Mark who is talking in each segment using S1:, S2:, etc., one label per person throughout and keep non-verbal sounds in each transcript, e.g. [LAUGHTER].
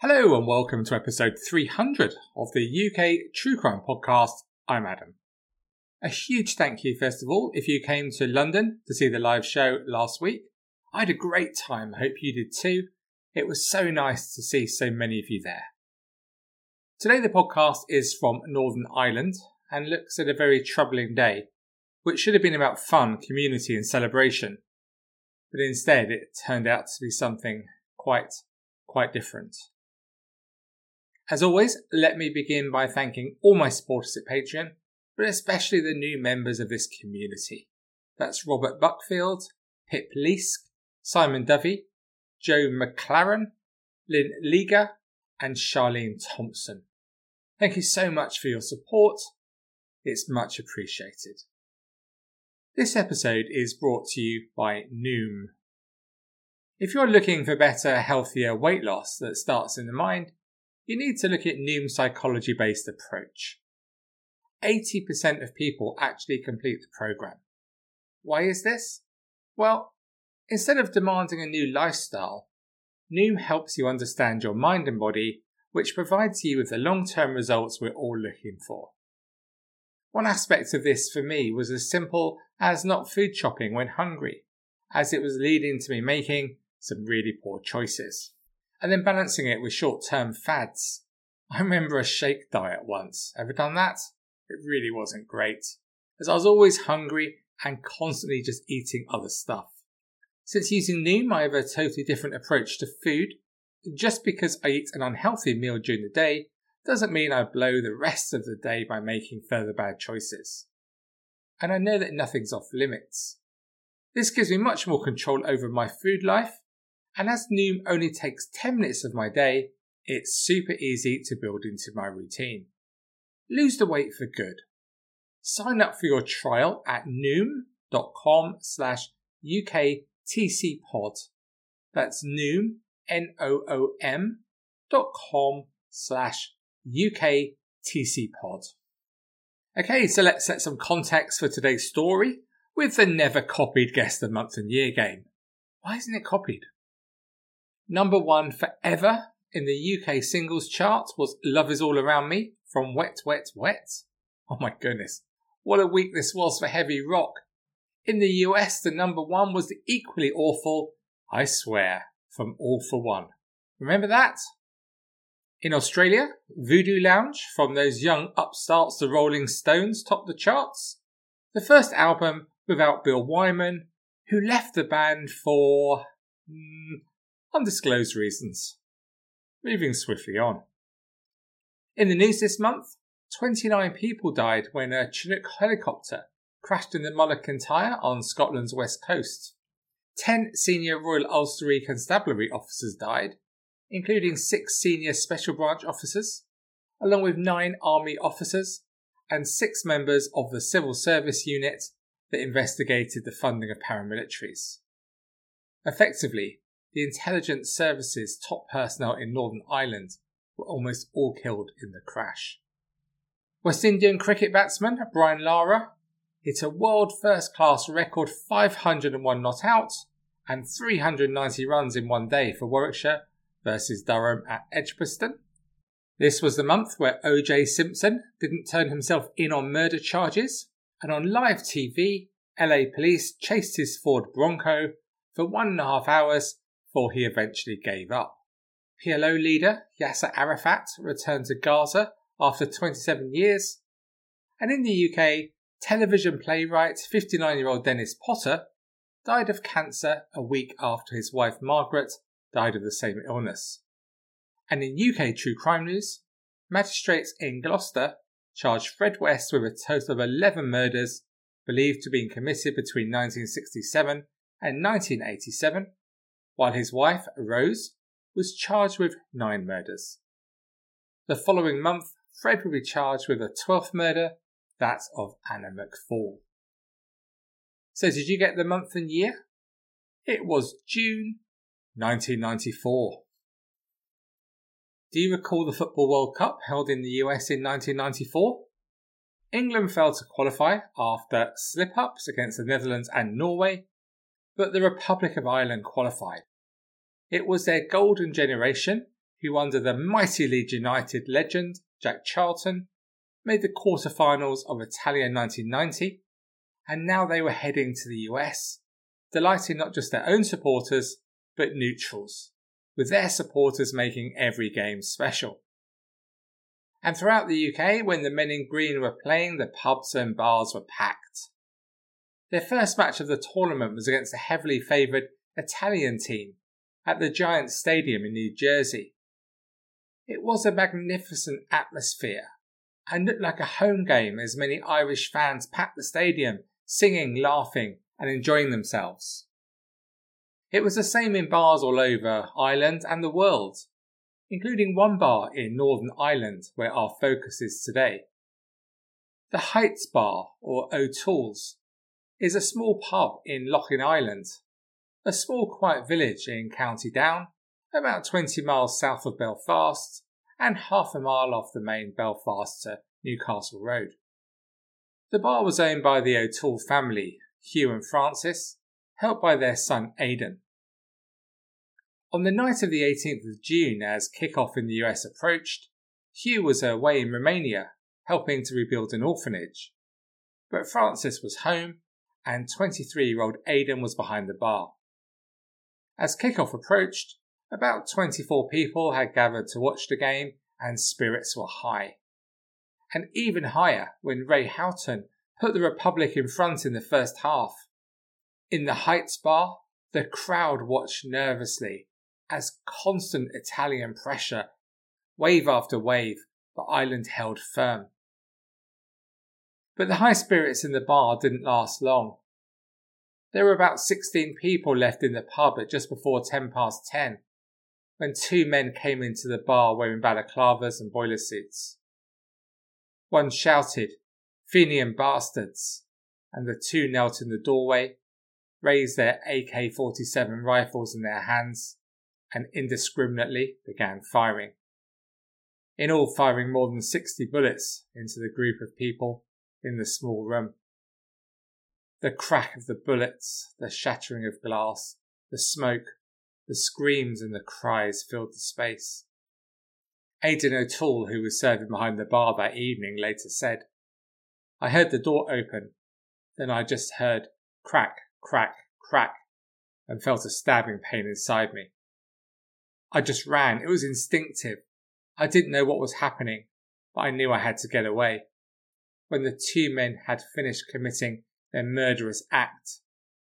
S1: Hello and welcome to episode 300 of the UK True Crime Podcast. I'm Adam. A huge thank you, first of all, if you came to London to see the live show last week. I had a great time. I hope you did too. It was so nice to see so many of you there. Today, the podcast is from Northern Ireland and looks at a very troubling day, which should have been about fun, community, and celebration. But instead, it turned out to be something quite, quite different. As always, let me begin by thanking all my supporters at Patreon, but especially the new members of this community. That's Robert Buckfield, Pip Leask, Simon Dovey, Joe McLaren, Lynn Liga, and Charlene Thompson. Thank you so much for your support. It's much appreciated. This episode is brought to you by Noom. If you're looking for better, healthier weight loss that starts in the mind, you need to look at Noom's psychology based approach. 80% of people actually complete the program. Why is this? Well, instead of demanding a new lifestyle, Noom helps you understand your mind and body, which provides you with the long term results we're all looking for. One aspect of this for me was as simple as not food shopping when hungry, as it was leading to me making some really poor choices and then balancing it with short term fads. [LAUGHS] I remember a shake diet once. Ever done that? It really wasn't great, as I was always hungry and constantly just eating other stuff. Since using Noom, I have a totally different approach to food. Just because I eat an unhealthy meal during the day doesn't mean I blow the rest of the day by making further bad choices. And I know that nothing's off limits. This gives me much more control over my food life and as Noom only takes 10 minutes of my day, it's super easy to build into my routine. Lose the weight for good. Sign up for your trial at noom.com slash UKTCpod. That's noom, N-O-O-M dot com slash UKTCpod. Okay, so let's set some context for today's story with the never copied Guess the Month and Year game. Why isn't it copied? Number one forever in the UK singles chart was Love Is All Around Me from Wet, Wet, Wet. Oh my goodness. What a week this was for heavy rock. In the US, the number one was the equally awful I Swear from All-4-One. Remember that? In Australia, Voodoo Lounge from those young upstarts, the Rolling Stones, topped the charts. The first album without Bill Wyman, who left the band for mm, undisclosed reasons. Moving swiftly on. In the news this month, 29 people died when a Chinook helicopter crashed in the Mull of on Scotland's west coast. 10 senior Royal Ulster Constabulary officers died, including 6 senior Special Branch officers, along with 9 Army officers and 6 members of the Civil Service Unit that investigated the funding of paramilitaries. Effectively, the intelligence services top personnel in Northern Ireland were almost all killed in the crash. West Indian cricket batsman Brian Lara hit a world first class record 501 not out and 390 runs in one day for Warwickshire versus Durham at Edgbaston. This was the month where OJ Simpson didn't turn himself in on murder charges, and on live TV, LA police chased his Ford Bronco for one and a half hours before he eventually gave up. PLO leader Yasser Arafat returned to Gaza after 27 years. And in the UK, television playwright 59 year old Dennis Potter died of cancer a week after his wife Margaret died of the same illness. And in UK true crime news, magistrates in Gloucester charged Fred West with a total of 11 murders believed to have been committed between 1967 and 1987, while his wife, Rose, was charged with nine murders. The following month, Fred will be charged with a 12th murder, that of Anna McFall. So, did you get the month and year? It was June 1994. Do you recall the Football World Cup held in the US in 1994? England failed to qualify after slip ups against the Netherlands and Norway, but the Republic of Ireland qualified. It was their golden generation who, under the mighty Leeds United legend Jack Charlton, made the quarter-finals of Italia 1990, and now they were heading to the US, delighting not just their own supporters, but neutrals, with their supporters making every game special. And throughout the UK, when the men in green were playing, the pubs and bars were packed. Their first match of the tournament was against the heavily favoured Italian team at the Giants Stadium in New Jersey. It was a magnificent atmosphere and looked like a home game as many Irish fans packed the stadium, singing, laughing, and enjoying themselves. It was the same in bars all over Ireland and the world, including one bar in Northern Ireland where our focus is today. The Heights Bar, or O'Toole's, is a small pub in Loughinisland, a small quiet village in County Down, about 20 miles south of Belfast and half a mile off the main Belfast to Newcastle Road. The bar was owned by the O'Toole family, Hugh and Francis, helped by their son Aidan. On the night of the 18th of June, as kick-off in the US approached, Hugh was away in Romania, helping to rebuild an orphanage. But Francis was home, and 23-year-old Aidan was behind the bar. As kick-off approached, about 24 people had gathered to watch the game, and spirits were high. And even higher when Ray Houghton put the Republic in front in the first half. In the Heights bar, the crowd watched nervously as constant Italian pressure, wave after wave, the island held firm. But the high spirits in the bar didn't last long. There were about 16 people left in the pub at just before 10 past 10 when two men came into the bar wearing balaclavas and boiler suits. One shouted, Fenian bastards, and the two knelt in the doorway, raised their AK 47 rifles in their hands, and indiscriminately began firing. In all, firing more than 60 bullets into the group of people in the small room. The crack of the bullets, the shattering of glass, the smoke, the screams and the cries filled the space. Aidan O'Toole, who was serving behind the bar that evening, later said, I heard the door open, then I just heard crack, crack, crack, and felt a stabbing pain inside me. I just ran. It was instinctive. I didn't know what was happening, but I knew I had to get away. When the two men had finished committing their murderous act,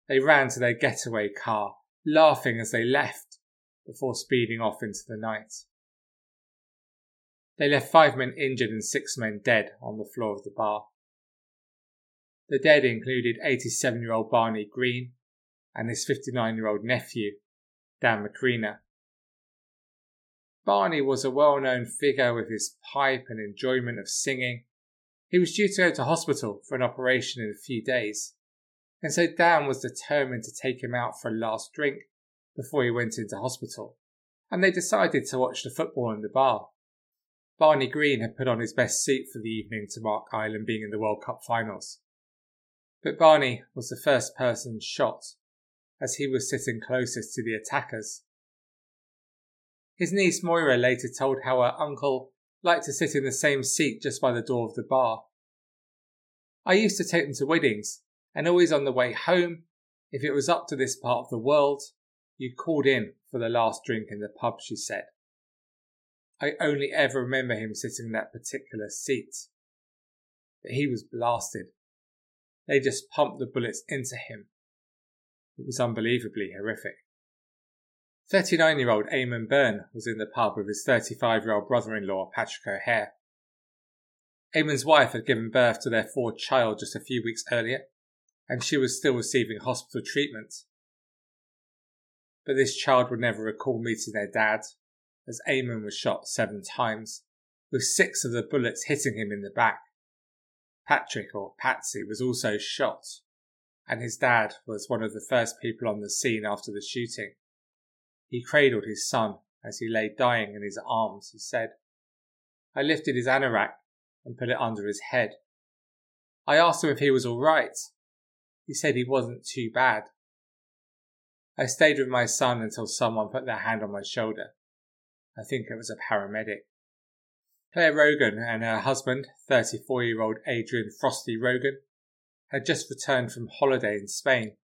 S1: they ran to their getaway car, laughing as they left, before speeding off into the night. They left five men injured and six men dead on the floor of the bar. The dead included 87 year old Barney Green and his 59 year old nephew, Dan McCreanor. Barney was a well known figure with his pipe and enjoyment of singing. He was due to go to hospital for an operation in a few days, and so Dan was determined to take him out for a last drink before he went into hospital, and they decided to watch the football in the bar. Barney Green had put on his best suit for the evening to mark Ireland being in the World Cup finals. But Barney was the first person shot, as he was sitting closest to the attackers his niece Moira later told how her uncle liked to sit in the same seat just by the door of the bar. I used to take them to weddings, and always on the way home, if it was up to this part of the world, you called in for the last drink in the pub, she said. I only ever remember him sitting in that particular seat. But he was blasted. They just pumped the bullets into him. It was unbelievably horrific. 39 year old Eamon Byrne was in the pub with his 35 year old brother in law, Patrick O'Hare. Eamon's wife had given birth to their fourth child just a few weeks earlier, and she was still receiving hospital treatment. But this child would never recall meeting their dad, as Eamon was shot seven times, with six of the bullets hitting him in the back. Patrick, or Patsy, was also shot, and his dad was one of the first people on the scene after the shooting. He cradled his son as he lay dying in his arms, he said. I lifted his anorak and put it under his head. I asked him if he was all right. He said he wasn't too bad. I stayed with my son until someone put their hand on my shoulder. I think it was a paramedic. Claire Rogan and her husband, 34 year old Adrian Frosty Rogan, had just returned from holiday in Spain.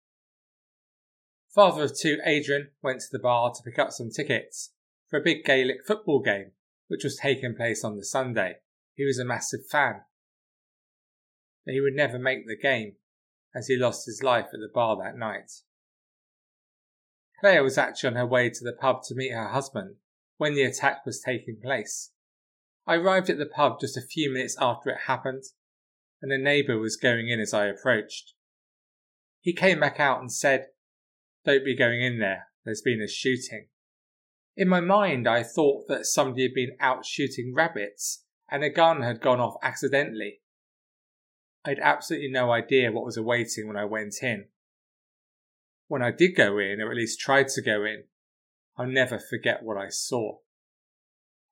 S1: Father of two, Adrian, went to the bar to pick up some tickets for a big Gaelic football game, which was taking place on the Sunday. He was a massive fan. But he would never make the game, as he lost his life at the bar that night. Claire was actually on her way to the pub to meet her husband when the attack was taking place. I arrived at the pub just a few minutes after it happened, and a neighbour was going in as I approached. He came back out and said don't be going in there. There's been a shooting. In my mind, I thought that somebody had been out shooting rabbits and a gun had gone off accidentally. I had absolutely no idea what was awaiting when I went in. When I did go in, or at least tried to go in, I'll never forget what I saw.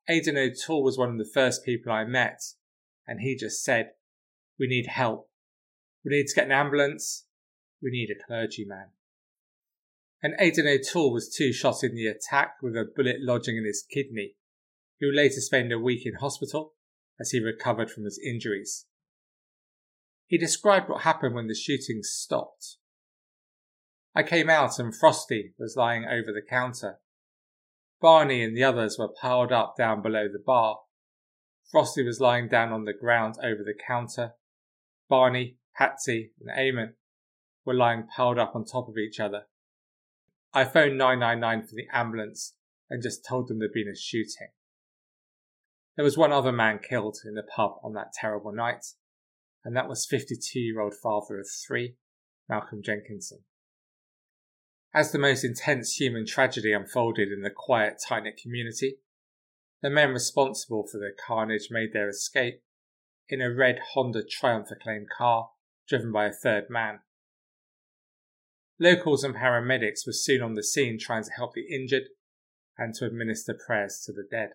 S1: Aidan O'Toole was one of the first people I met, and he just said, We need help. We need to get an ambulance. We need a clergyman and Aidan O'Toole was too shot in the attack with a bullet lodging in his kidney. He would later spend a week in hospital as he recovered from his injuries. He described what happened when the shooting stopped. I came out and Frosty was lying over the counter. Barney and the others were piled up down below the bar. Frosty was lying down on the ground over the counter. Barney, Patsy, and Eamon were lying piled up on top of each other. I phoned 999 for the ambulance and just told them there'd been a shooting. There was one other man killed in the pub on that terrible night, and that was 52 year old father of three, Malcolm Jenkinson. As the most intense human tragedy unfolded in the quiet, tight knit community, the men responsible for the carnage made their escape in a red Honda Triumph acclaimed car driven by a third man. Locals and paramedics were soon on the scene trying to help the injured and to administer prayers to the dead.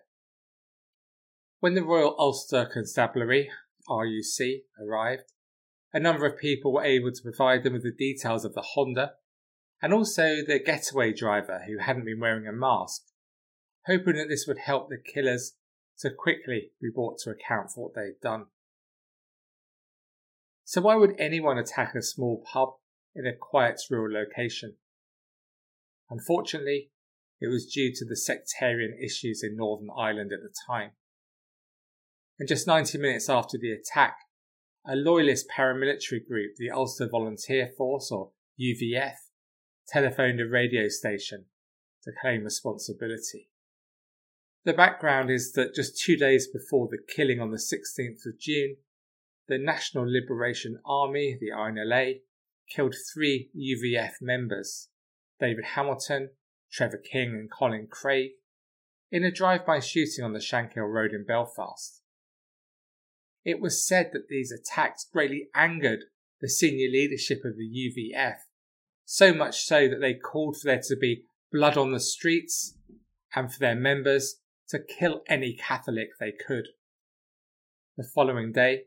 S1: When the Royal Ulster Constabulary, RUC, arrived, a number of people were able to provide them with the details of the Honda and also the getaway driver who hadn't been wearing a mask, hoping that this would help the killers to quickly be brought to account for what they'd done. So, why would anyone attack a small pub in a quiet rural location. Unfortunately, it was due to the sectarian issues in Northern Ireland at the time. And just 90 minutes after the attack, a loyalist paramilitary group, the Ulster Volunteer Force or UVF, telephoned a radio station to claim responsibility. The background is that just two days before the killing on the 16th of June, the National Liberation Army, the INLA, killed three UVF members, David Hamilton, Trevor King, and Colin Craig, in a drive by shooting on the Shankill Road in Belfast. It was said that these attacks greatly angered the senior leadership of the UVF, so much so that they called for there to be blood on the streets and for their members to kill any Catholic they could. The following day,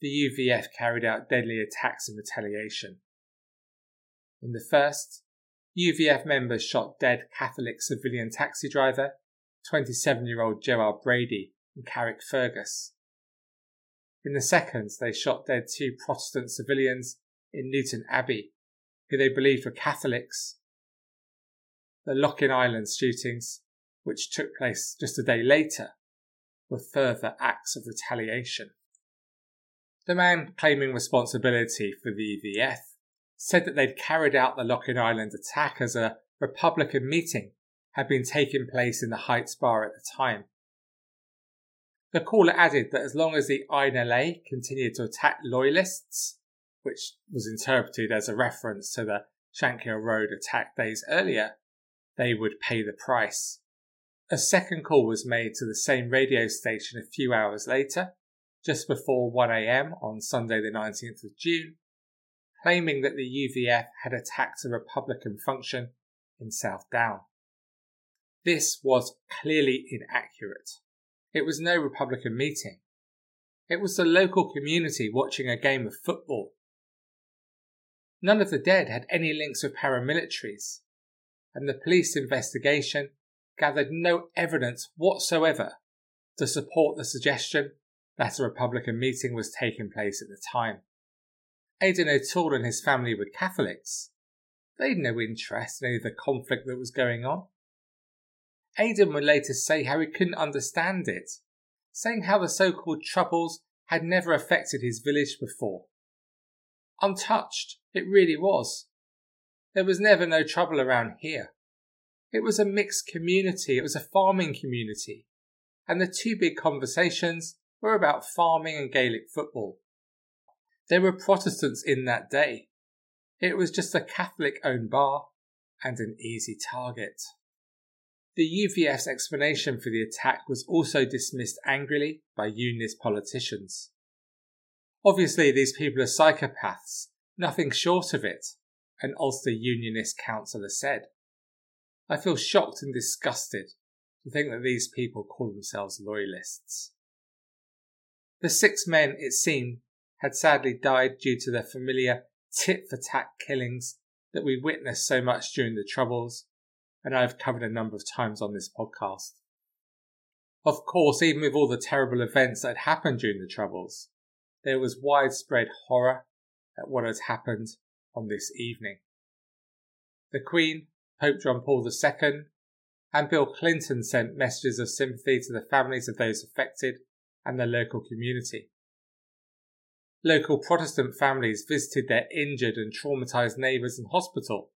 S1: the UVF carried out deadly attacks in retaliation. In the first, UVF members shot dead Catholic civilian taxi driver, 27 year old Gerard Brady and in Carrickfergus. In the second, they shot dead two Protestant civilians in Newtownabbey, who they believed were Catholics. The Loughinisland shootings, which took place just a day later, were further acts of retaliation. The man claiming responsibility for the UVF said that they'd carried out the Loughinisland attack as a Republican meeting had been taking place in the Heights Bar at the time. The caller added that as long as the INLA continued to attack loyalists, which was interpreted as a reference to the Shankill Road attack days earlier, they would pay the price. A second call was made to the same radio station a few hours later, just before 1am on Sunday, the 19th of June, claiming that the UVF had attacked a Republican function in South Down. This was clearly inaccurate. It was no Republican meeting. It was the local community watching a game of football. None of the dead had any links with paramilitaries, and the police investigation gathered no evidence whatsoever to support the suggestion that a Republican meeting was taking place at the time. Aidan O'Toole and his family were Catholics. They'd no interest in any of the conflict that was going on. Aidan would later say how he couldn't understand it, saying how the so called troubles had never affected his village before. Untouched, it really was. There was never no trouble around here. It was a mixed community, it was a farming community, and the two big conversations were about farming and Gaelic football. There were Protestants in that day. It was just a Catholic owned bar and an easy target. The UVF's explanation for the attack was also dismissed angrily by Unionist politicians. Obviously, these people are psychopaths, nothing short of it, an Ulster Unionist councillor said. I feel shocked and disgusted to think that these people call themselves loyalists. The six men, it seemed, had sadly died due to the familiar tit for tat killings that we witnessed so much during the Troubles, and I have covered a number of times on this podcast. Of course, even with all the terrible events that had happened during the Troubles, there was widespread horror at what had happened on this evening. The Queen, Pope John Paul II, and Bill Clinton sent messages of sympathy to the families of those affected and the local community. Local Protestant families visited their injured and traumatized neighbours in hospital,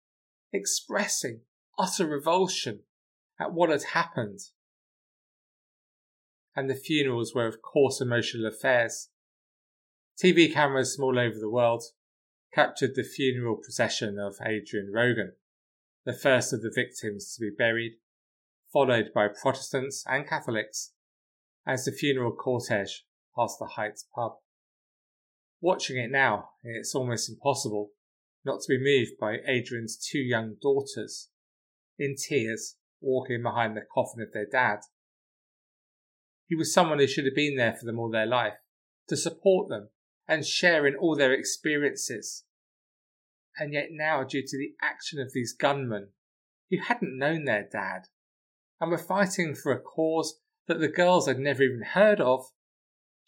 S1: expressing utter revulsion at what had happened. And the funerals were, of course, emotional affairs. TV cameras from all over the world captured the funeral procession of Adrian Rogan, the first of the victims to be buried, followed by Protestants and Catholics as the funeral cortege passed the Heights pub. Watching it now, it's almost impossible not to be moved by Adrian's two young daughters, in tears, walking behind the coffin of their dad. He was someone who should have been there for them all their life, to support them and share in all their experiences. And yet now, due to the action of these gunmen, who hadn't known their dad, and were fighting for a cause that the girls had never even heard of,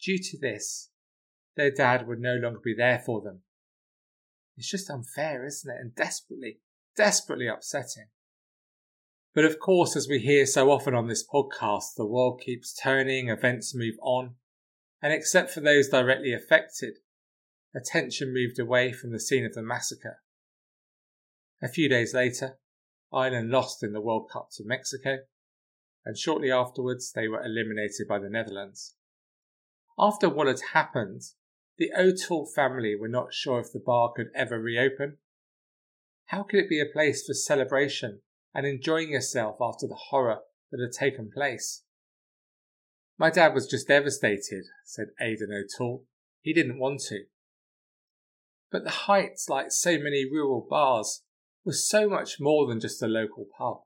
S1: due to this, their dad would no longer be there for them. It's just unfair, isn't it? And desperately, desperately upsetting. But of course, as we hear so often on this podcast, the world keeps turning, events move on, and except for those directly affected, attention moved away from the scene of the massacre. A few days later, Ireland lost in the World Cup to Mexico, and shortly afterwards they were eliminated by the Netherlands. After what had happened, the O'Toole family were not sure if the bar could ever reopen. How could it be a place for celebration and enjoying yourself after the horror that had taken place? My dad was just devastated, said Aidan O'Toole. He didn't want to. But the Heights, like so many rural bars, was so much more than just a local pub.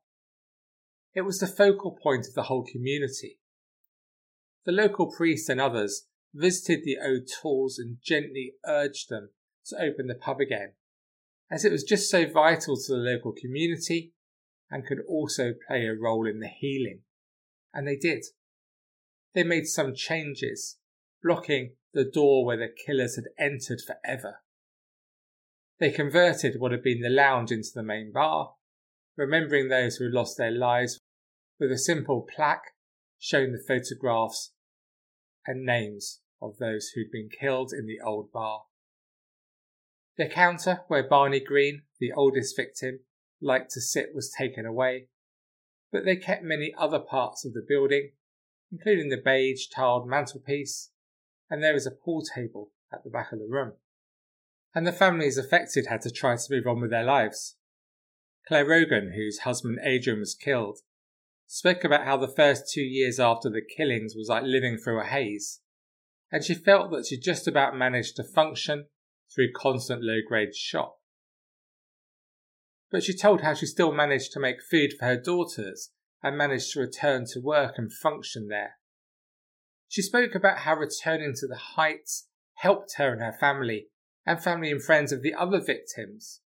S1: It was the focal point of the whole community. The local priest and others visited the O'Tooles and gently urged them to open the pub again, as it was just so vital to the local community and could also play a role in the healing. And they did. They made some changes, blocking the door where the killers had entered forever. They converted what had been the lounge into the main bar, remembering those who had lost their lives with a simple plaque showing the photographs and names of those who'd been killed in the old bar. The counter where Barney Green, the oldest victim, liked to sit was taken away, but they kept many other parts of the building, including the beige tiled mantelpiece, and there was a pool table at the back of the room. And the families affected had to try to move on with their lives. Claire Rogan, whose husband Adrian was killed, spoke about how the first two years after the killings was like living through a haze, and she felt that she just about managed to function through constant low grade shock. But she told how she still managed to make food for her daughters and managed to return to work and function there. She spoke about how returning to the heights helped her and her family, and family and friends of the other victims.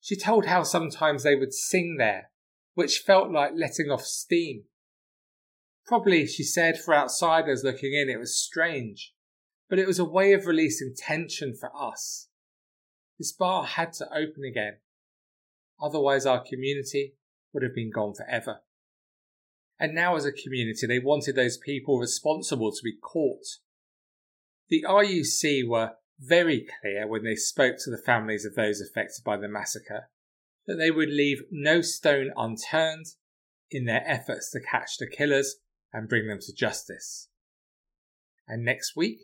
S1: She told how sometimes they would sing there, which felt like letting off steam. Probably, she said, for outsiders looking in, it was strange, but it was a way of releasing tension for us. This bar had to open again. Otherwise, our community would have been gone forever. And now, as a community, they wanted those people responsible to be caught. The RUC were very clear when they spoke to the families of those affected by the massacre that they would leave no stone unturned in their efforts to catch the killers and bring them to justice. And next week,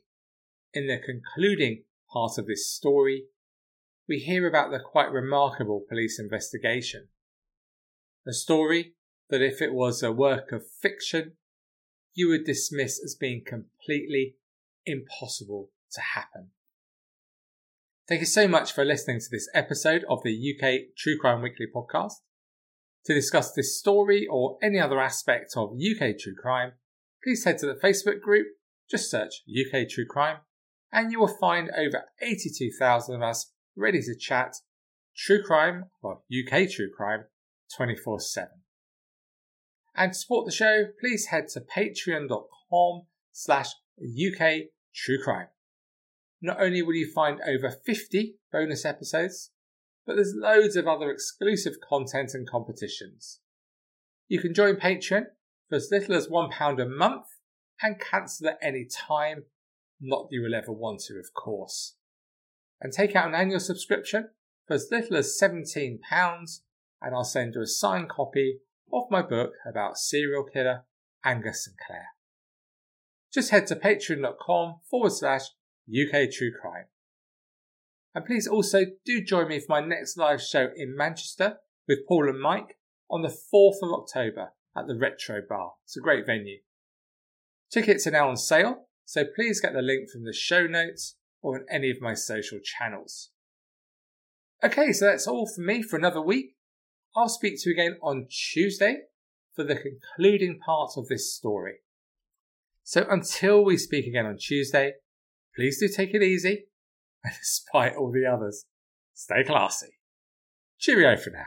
S1: in the concluding part of this story, we hear about the quite remarkable police investigation. A story that, if it was a work of fiction, you would dismiss as being completely impossible to happen. Thank you so much for listening to this episode of the UK True Crime Weekly podcast. To discuss this story or any other aspect of UK true crime, please head to the Facebook group, just search UK True Crime, and you will find over 82,000 of us ready to chat true crime or UK true crime 24 7. And to support the show, please head to patreon.com slash UK true crime. Not only will you find over 50 bonus episodes, but there's loads of other exclusive content and competitions. You can join Patreon for as little as £1 a month and cancel at any time, not you will ever want to, of course. And take out an annual subscription for as little as £17 and I'll send you a signed copy of my book about serial killer Angus Sinclair. Just head to patreon.com forward slash UK True Crime. And please also do join me for my next live show in Manchester with Paul and Mike on the 4th of October at the Retro Bar. It's a great venue. Tickets are now on sale, so please get the link from the show notes or on any of my social channels. Okay, so that's all from me for another week. I'll speak to you again on Tuesday for the concluding part of this story. So until we speak again on Tuesday, Please do take it easy, [LAUGHS] and despite all the others, stay classy. Cheerio for now.